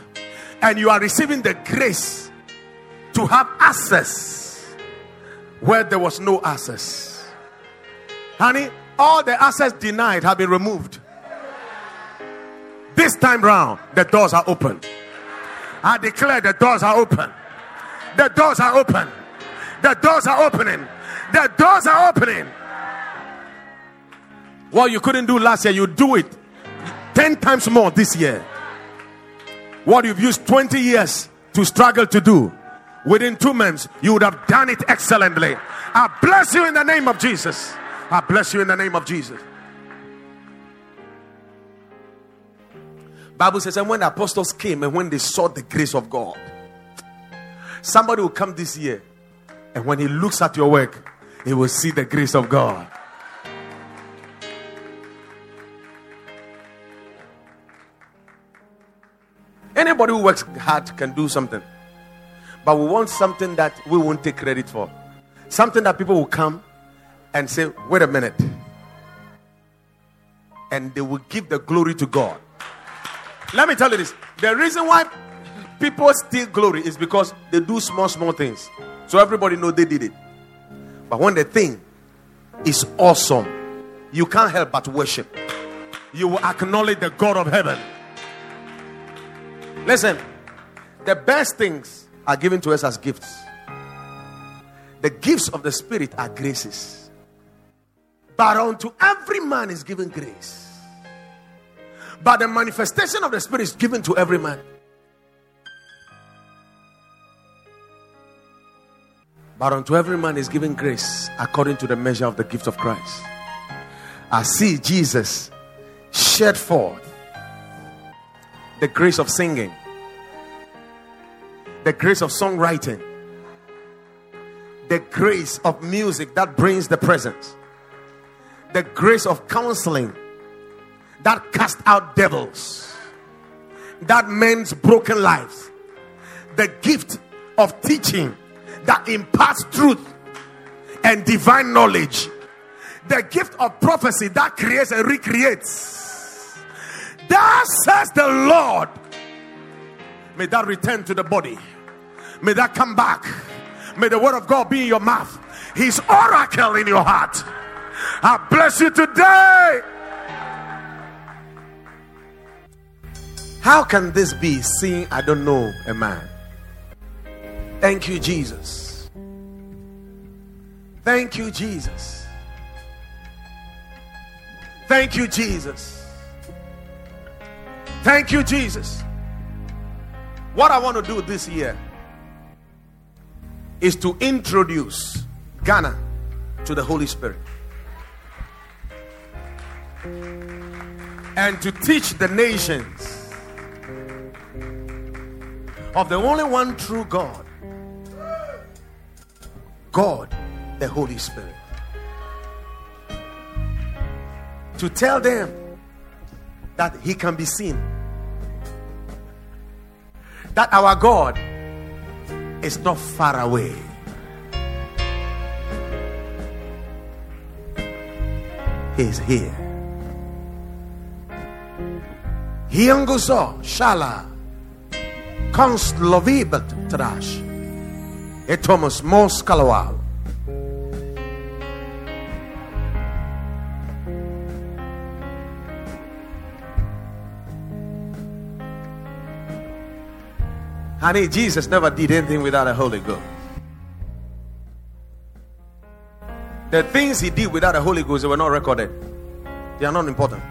and you are receiving the grace to have access where there was no access. Honey, all the access denied have been removed. This time round, the doors are open. I declare the doors are open. The doors are open. The doors are opening. The doors are opening. What you couldn't do last year, you do it 10 times more this year. What you've used 20 years to struggle to do, within two months, you would have done it excellently. I bless you in the name of Jesus. I bless you in the name of Jesus. Bible says, and when the apostles came and when they saw the grace of God, somebody will come this year, and when he looks at your work, he will see the grace of God. Anybody who works hard can do something. But we want something that we won't take credit for. Something that people will come and say, wait a minute. And they will give the glory to God. Let me tell you this. The reason why people steal glory is because they do small, small things. So everybody know they did it. But when the thing is awesome, you can't help but worship. You will acknowledge the God of heaven. Listen, the best things are given to us as gifts. The gifts of the Spirit are graces. But unto every man is given grace. But the manifestation of the Spirit is given to every man. But unto every man is given grace according to the measure of the gift of Christ. I see Jesus shed forth the grace of singing, the grace of songwriting, the grace of music that brings the presence, the grace of counseling that cast out devils, that mends broken lives, the gift of teaching that imparts truth and divine knowledge, the gift of prophecy that creates and recreates Thus says the Lord. May that return to the body. May that come back. May the word of God be in your mouth. His oracle in your heart. I bless you today. How can this be seeing I don't know a man? Thank you, Jesus. Thank you, Jesus. Thank you, Jesus. Thank you, Jesus. What I want to do this year is to introduce Ghana to the Holy Spirit and to teach the nations of the only one true God, God, the Holy Spirit. To tell them that He can be seen, that our God is not far away. He is here. Hianguso shala konstlovibat trash. Etomus mos Honey, Jesus never did anything without a Holy Ghost. The things he did without a Holy Ghost were not recorded. They are not important.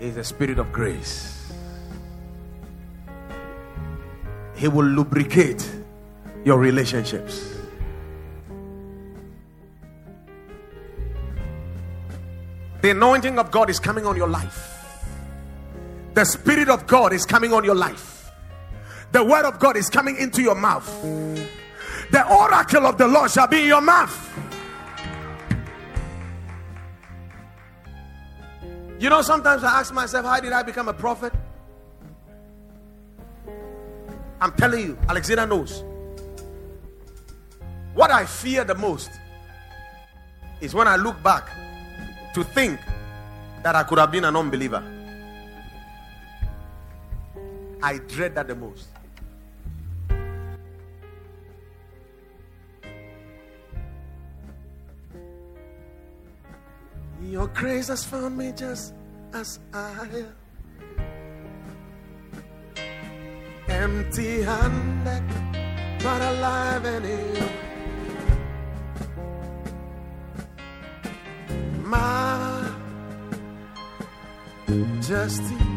He's a spirit of grace. He will lubricate your relationships. The anointing of God is coming on your life. The Spirit of God is coming on your life. The Word of God is coming into your mouth. The oracle of the Lord shall be in your mouth. You know, sometimes I ask myself, how did I become a prophet? I'm telling you, Alexander knows. What I fear the most is when I look back to think that I could have been an unbeliever. I dread that the most. Your grace has found me just as I am. Empty handed, but alive and in. Majesty.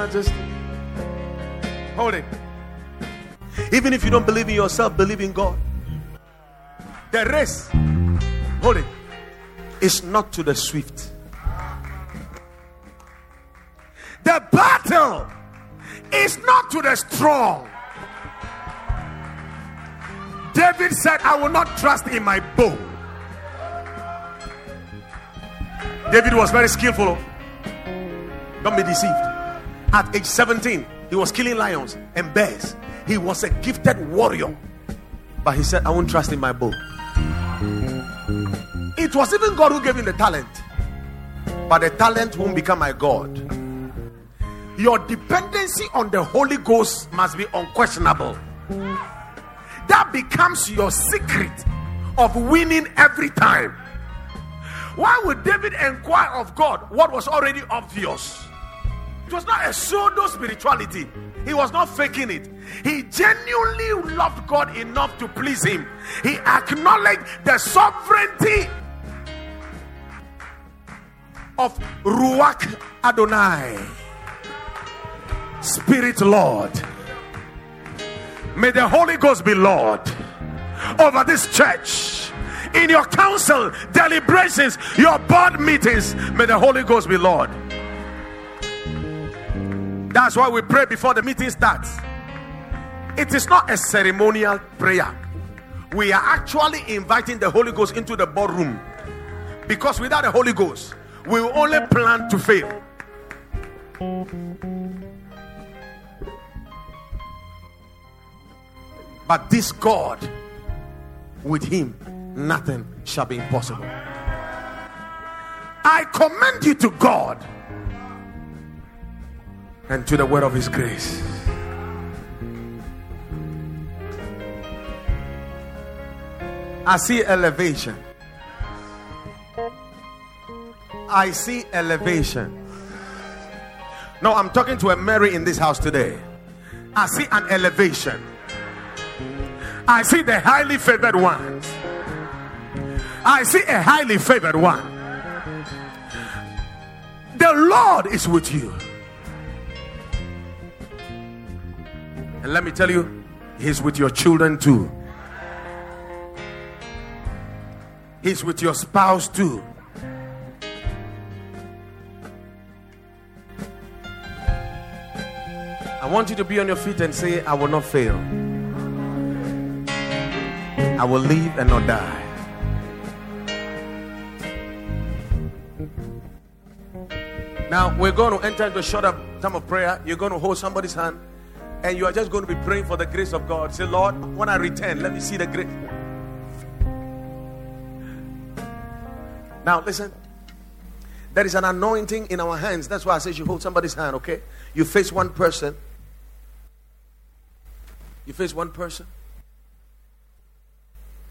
Majesty. Hold it. Even if you don't believe in yourself, believe in God. The race, hold it, is not to the swift. The battle is not to the strong. David said, I will not trust in my bow. David was very skillful. Don't be deceived. At age 17, he was killing lions and bears. He was a gifted warrior. But he said, I won't trust in my bow. It was even God who gave him the talent. But the talent won't become my God. Your dependency on the Holy Ghost must be unquestionable. That becomes your secret of winning every time. Why would David inquire of God what was already obvious? It was not a pseudo spirituality. He was not faking it. He genuinely loved God enough to please Him. He acknowledged the sovereignty of Ruach Adonai, Spirit Lord. May the Holy Ghost be Lord over this church. In your council, deliberations, your board meetings, may the Holy Ghost be Lord. That's why we pray before the meeting starts. It is not a ceremonial prayer. We are actually inviting the Holy Ghost into the boardroom. Because without the Holy Ghost, we will only plan to fail. But this God, with Him, nothing shall be impossible. I commend you to God and to the word of his grace. I see elevation. I see elevation. No, I'm talking to a Mary in this house today. I see an elevation. I see the highly favored one. I see a highly favored one. The Lord is with you. And let me tell you, He's with your children too. He's with your spouse too. I want you to be on your feet and say, I will not fail. I will live and not die. Now we're going to enter into a short time of prayer. You're going to hold somebody's hand and you are just going to be praying for the grace of God. Say, Lord, when I return, let me see the grace. Now, listen. There is an anointing in our hands. That's why I say you hold somebody's hand, okay? You face one person. You face one person.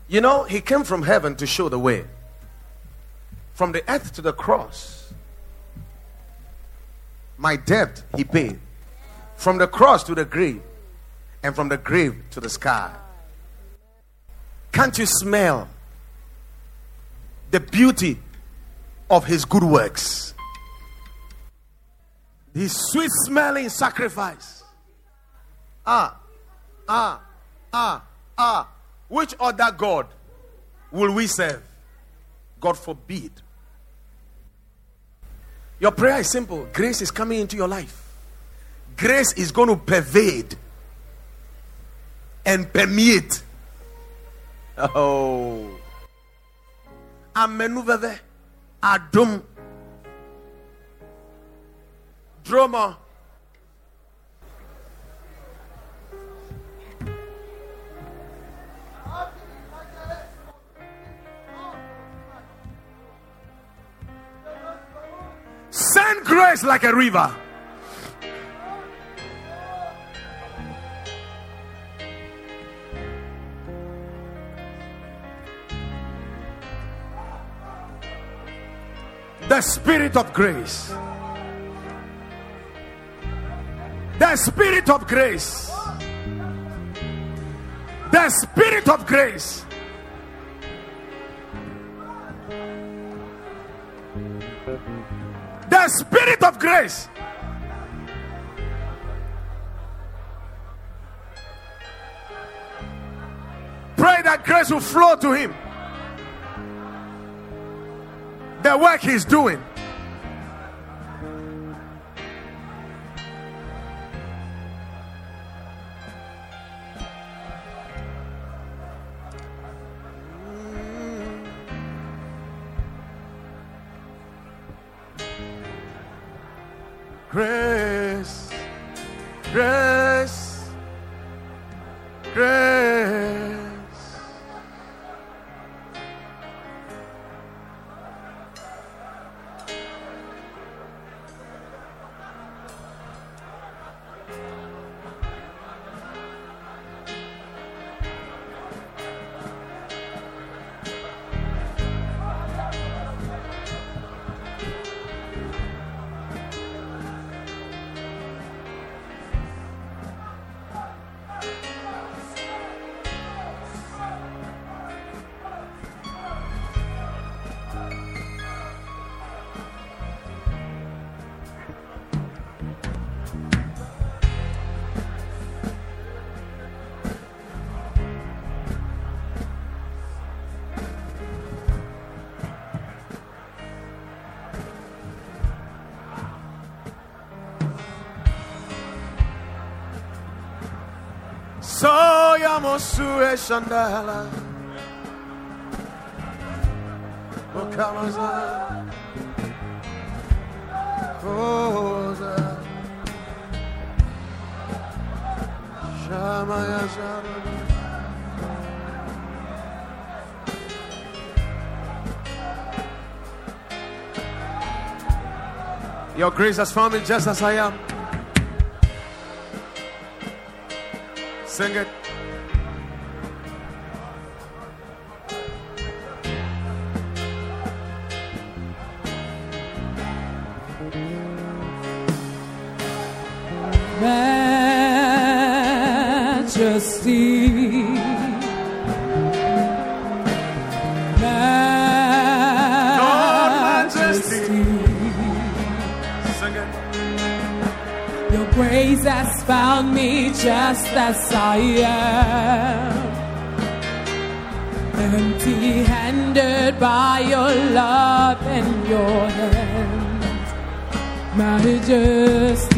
You know, he came from heaven to show the way. From the earth to the cross. My debt, he paid. From the cross to the grave. And from the grave to the sky. Can't you smell the beauty of his good works? His sweet smelling sacrifice. Ah, ah, ah, ah. Which other God will we serve? God forbid. Your prayer is simple grace is coming into your life, grace is going to pervade and permeate. Oh. Amenuveve. Adum. Drama. Send grace like a river. The spirit of grace. The spirit of grace. The spirit of grace. The spirit of grace. Pray that grace will flow to him. The work he's doing. Soya mosue shandala. Okamaza. Koza. Shamaya Sharana. Your grace has found me just as I am. Sing it. Just as I am. Empty handed by your love and your hands. Majesty, majesty,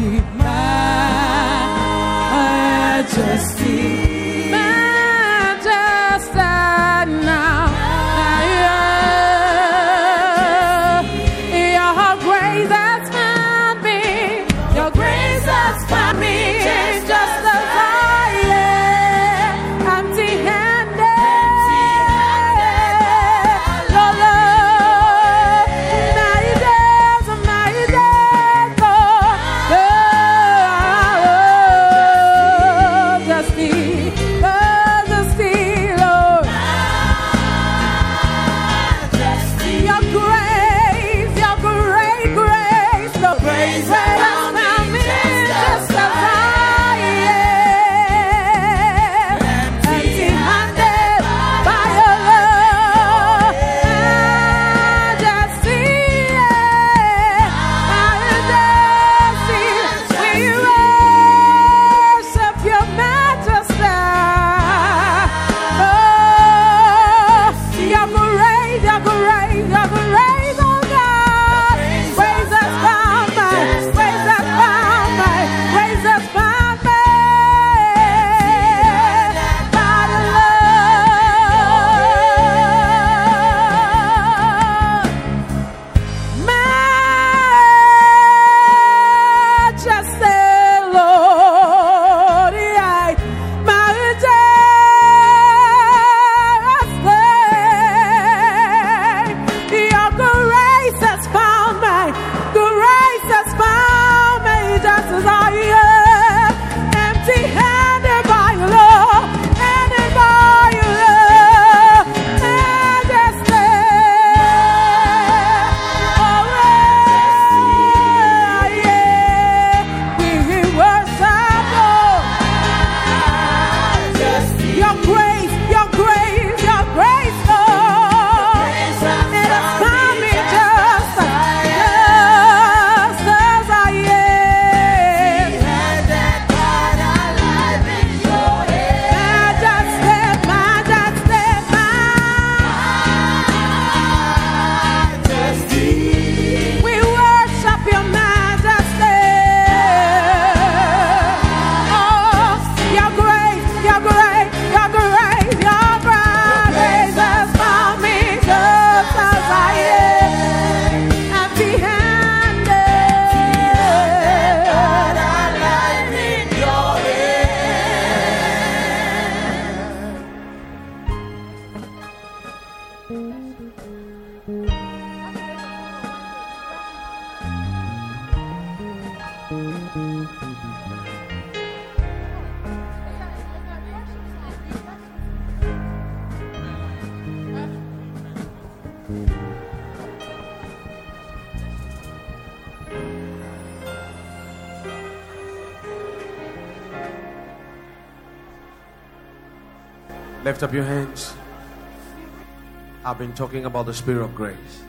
Talking about the Spirit of grace,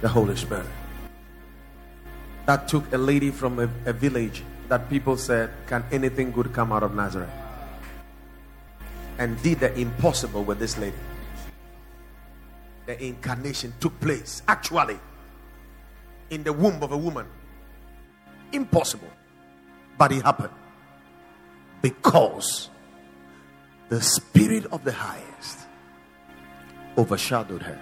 the Holy Spirit. That took a lady from a, a village that people said, Can anything good come out of Nazareth? And did the impossible with this lady. The incarnation took place actually in the womb of a woman. Impossible. But it happened because the Spirit of the highest overshadowed her.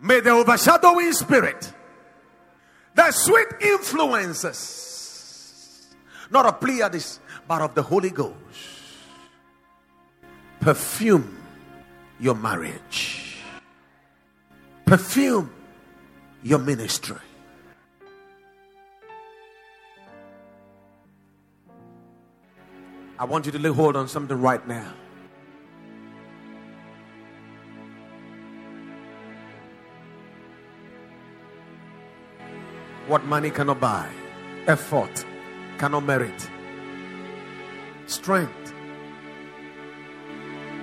May the overshadowing Spirit, the sweet influences, not of Pleiades, but of the Holy Ghost, perfume your marriage, perfume your ministry. I want you to lay hold on something right now. What money cannot buy, effort cannot merit, strength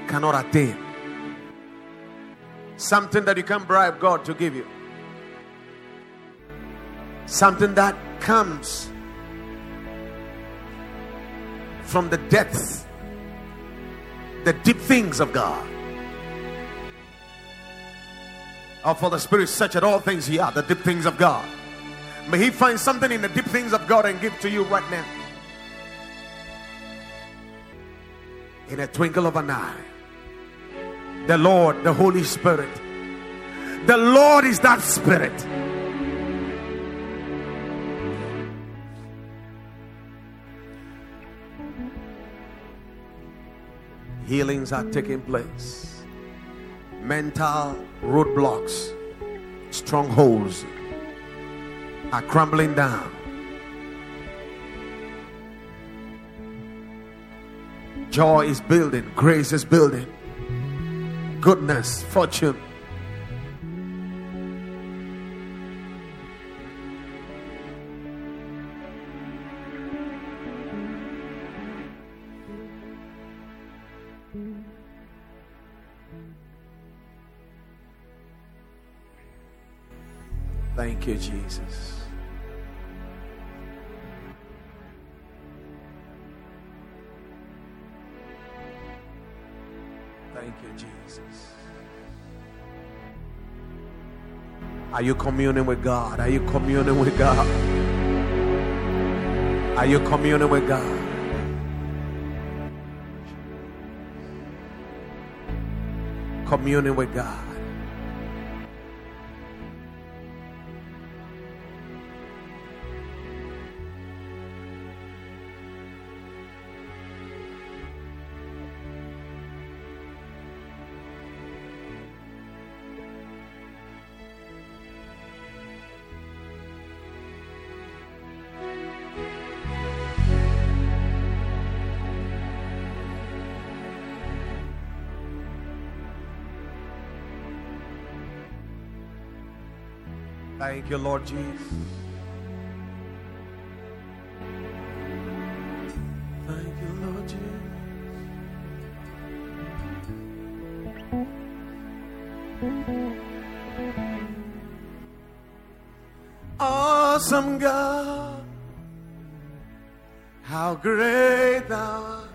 cannot attain, something that you can't bribe God to give you, something that comes from the depths, the deep things of God. Oh, for the Spirit search at all things, yeah, the deep things of God. May He find something in the deep things of God and give to you right now. In a twinkle of an eye. The Lord, the Holy Spirit. The Lord is that Spirit. Healings are taking place. Mental roadblocks, strongholds are crumbling down. Joy is building, grace is building, goodness, fortune. Thank you, Jesus. Are you communing with God? Are you communing with God? Are you communing with God? Communing with God. Thank you, Lord Jesus. Thank you, Lord Jesus. Awesome God, how great thou art.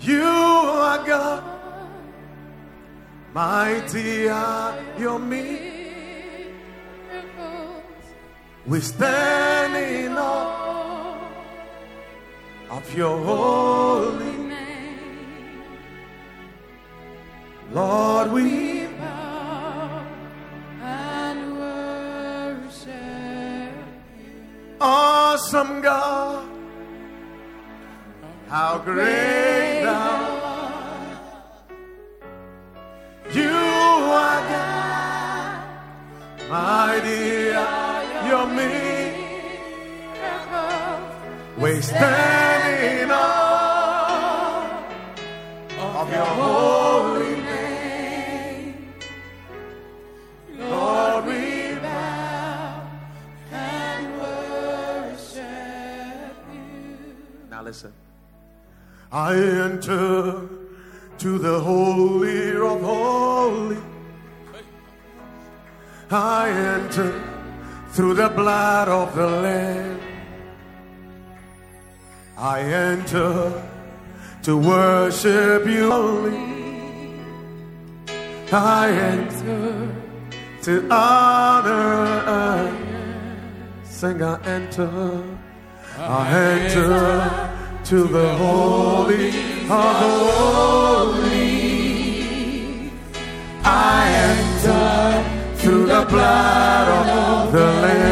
You are God. Mighty are your miracles. We stand in awe of your holy listen. I enter to the holy of holy. I enter through the blood of the Lamb. I enter to worship you only. I enter to honor. Sing, I enter. I enter to the holy of the holy. I enter through the blood of the Lamb.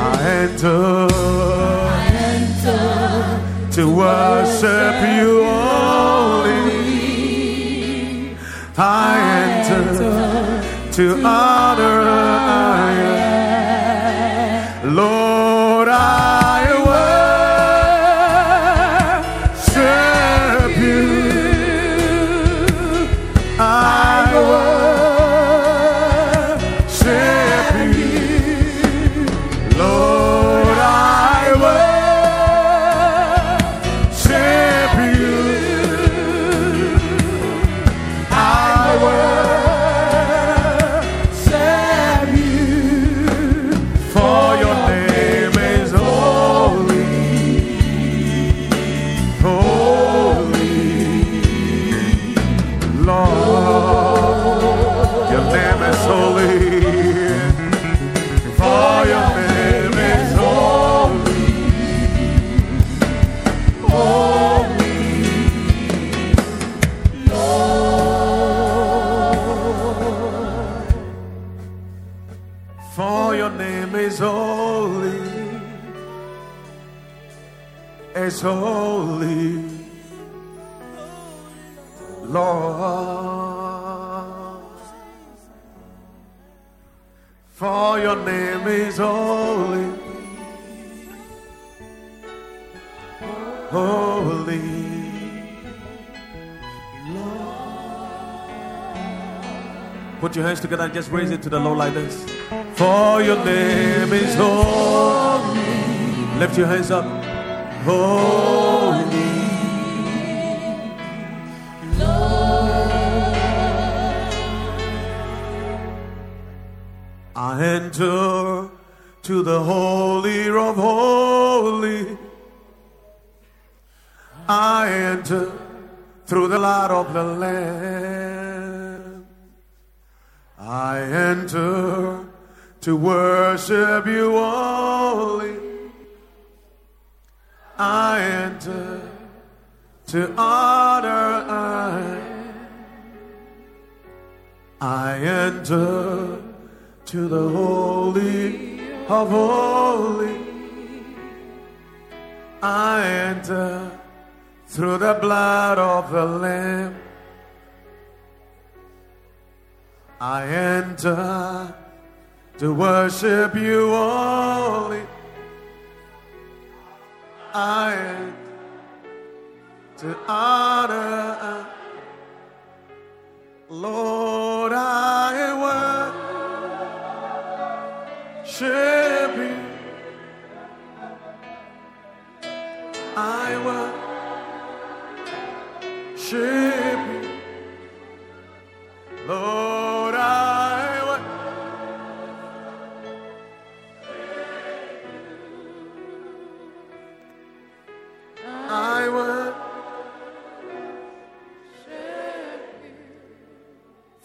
I enter, to worship you only. I enter to honor. Lord, Put your hands together and just raise it to the Lord like this. For your name is holy. Lift your hands up. Holy. I enter to the holy of holy. I enter through the light of the Lamb. I enter to worship you only. I enter to honor I. I enter to the holy of holy. I enter through the blood of the Lamb. I enter to worship you only. I enter to honor. Lord, I worship you. I worship you. Lord,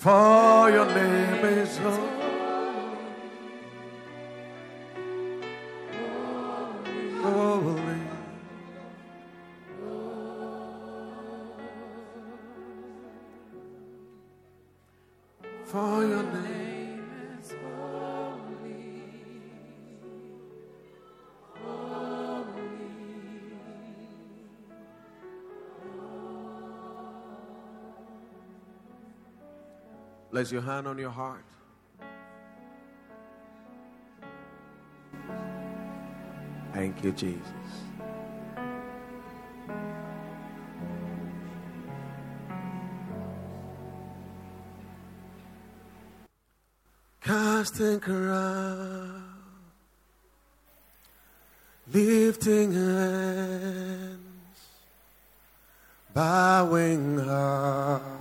For your name is holy. Holy. For your name Place your hand on your heart. Thank you, Jesus. Casting crown, lifting hands, bowing hearts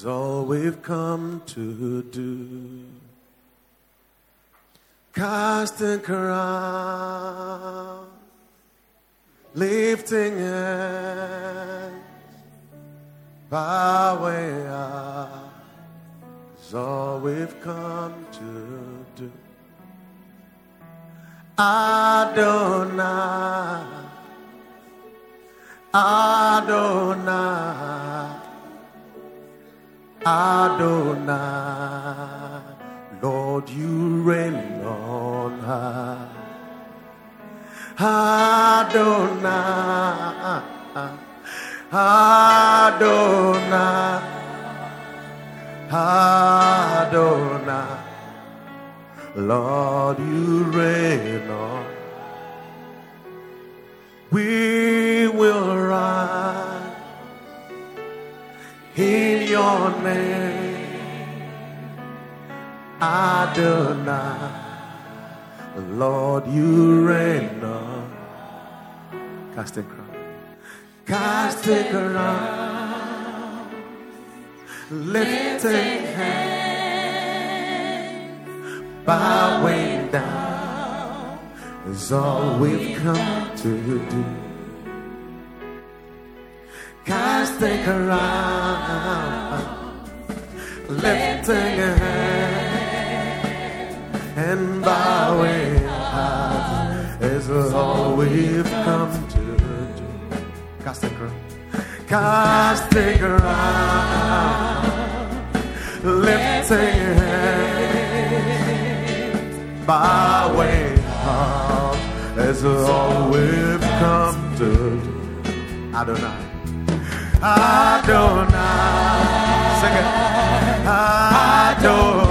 is all we've come to do. Casting crown, lifting hands, bowing hearts is all we've come to do. Adonai, Adonai. Adonai, Lord, you reign on high. Adonai, Adonai, Adonai, Lord, you reign on. We will rise in your name, Adonai. Lord, you reign on. Casting crown. Casting crown. Lifting hands. Bowing down is all we've come to do casting around, lifting a hand and bowing out is all we've come to do. Casting around, casting around, lifting a hand bowing out is all we've come to I do. Adonai. Adonai. Sing it. Adonai.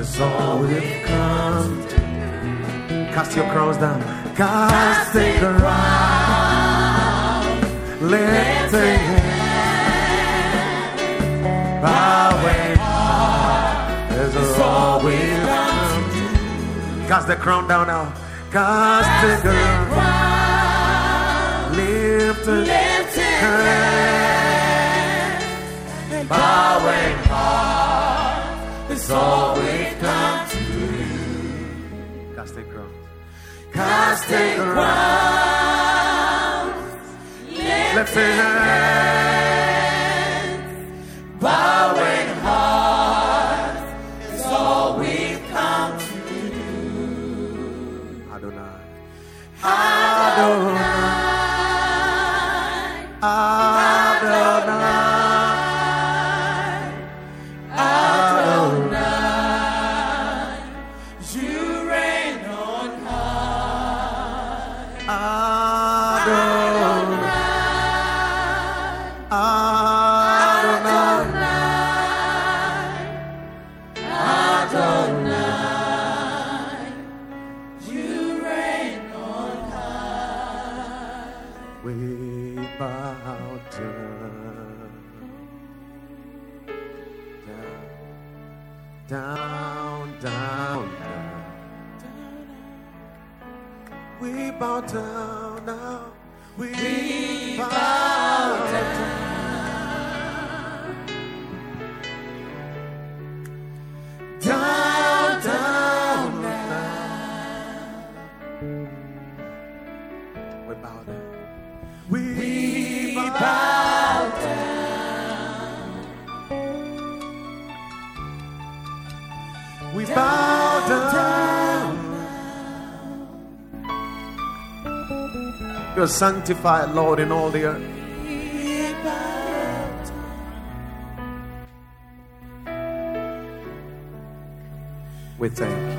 Is all we've come to do. Cast your crowns down. Cast a crown, bowing up is all we've come to do. Cast the crown down now. Cast the crown, lifting hands, bowing up all we've come to you. Cast the crown. Cast a crown, lifting hands, sanctified, Lord, in all the earth. We thank you.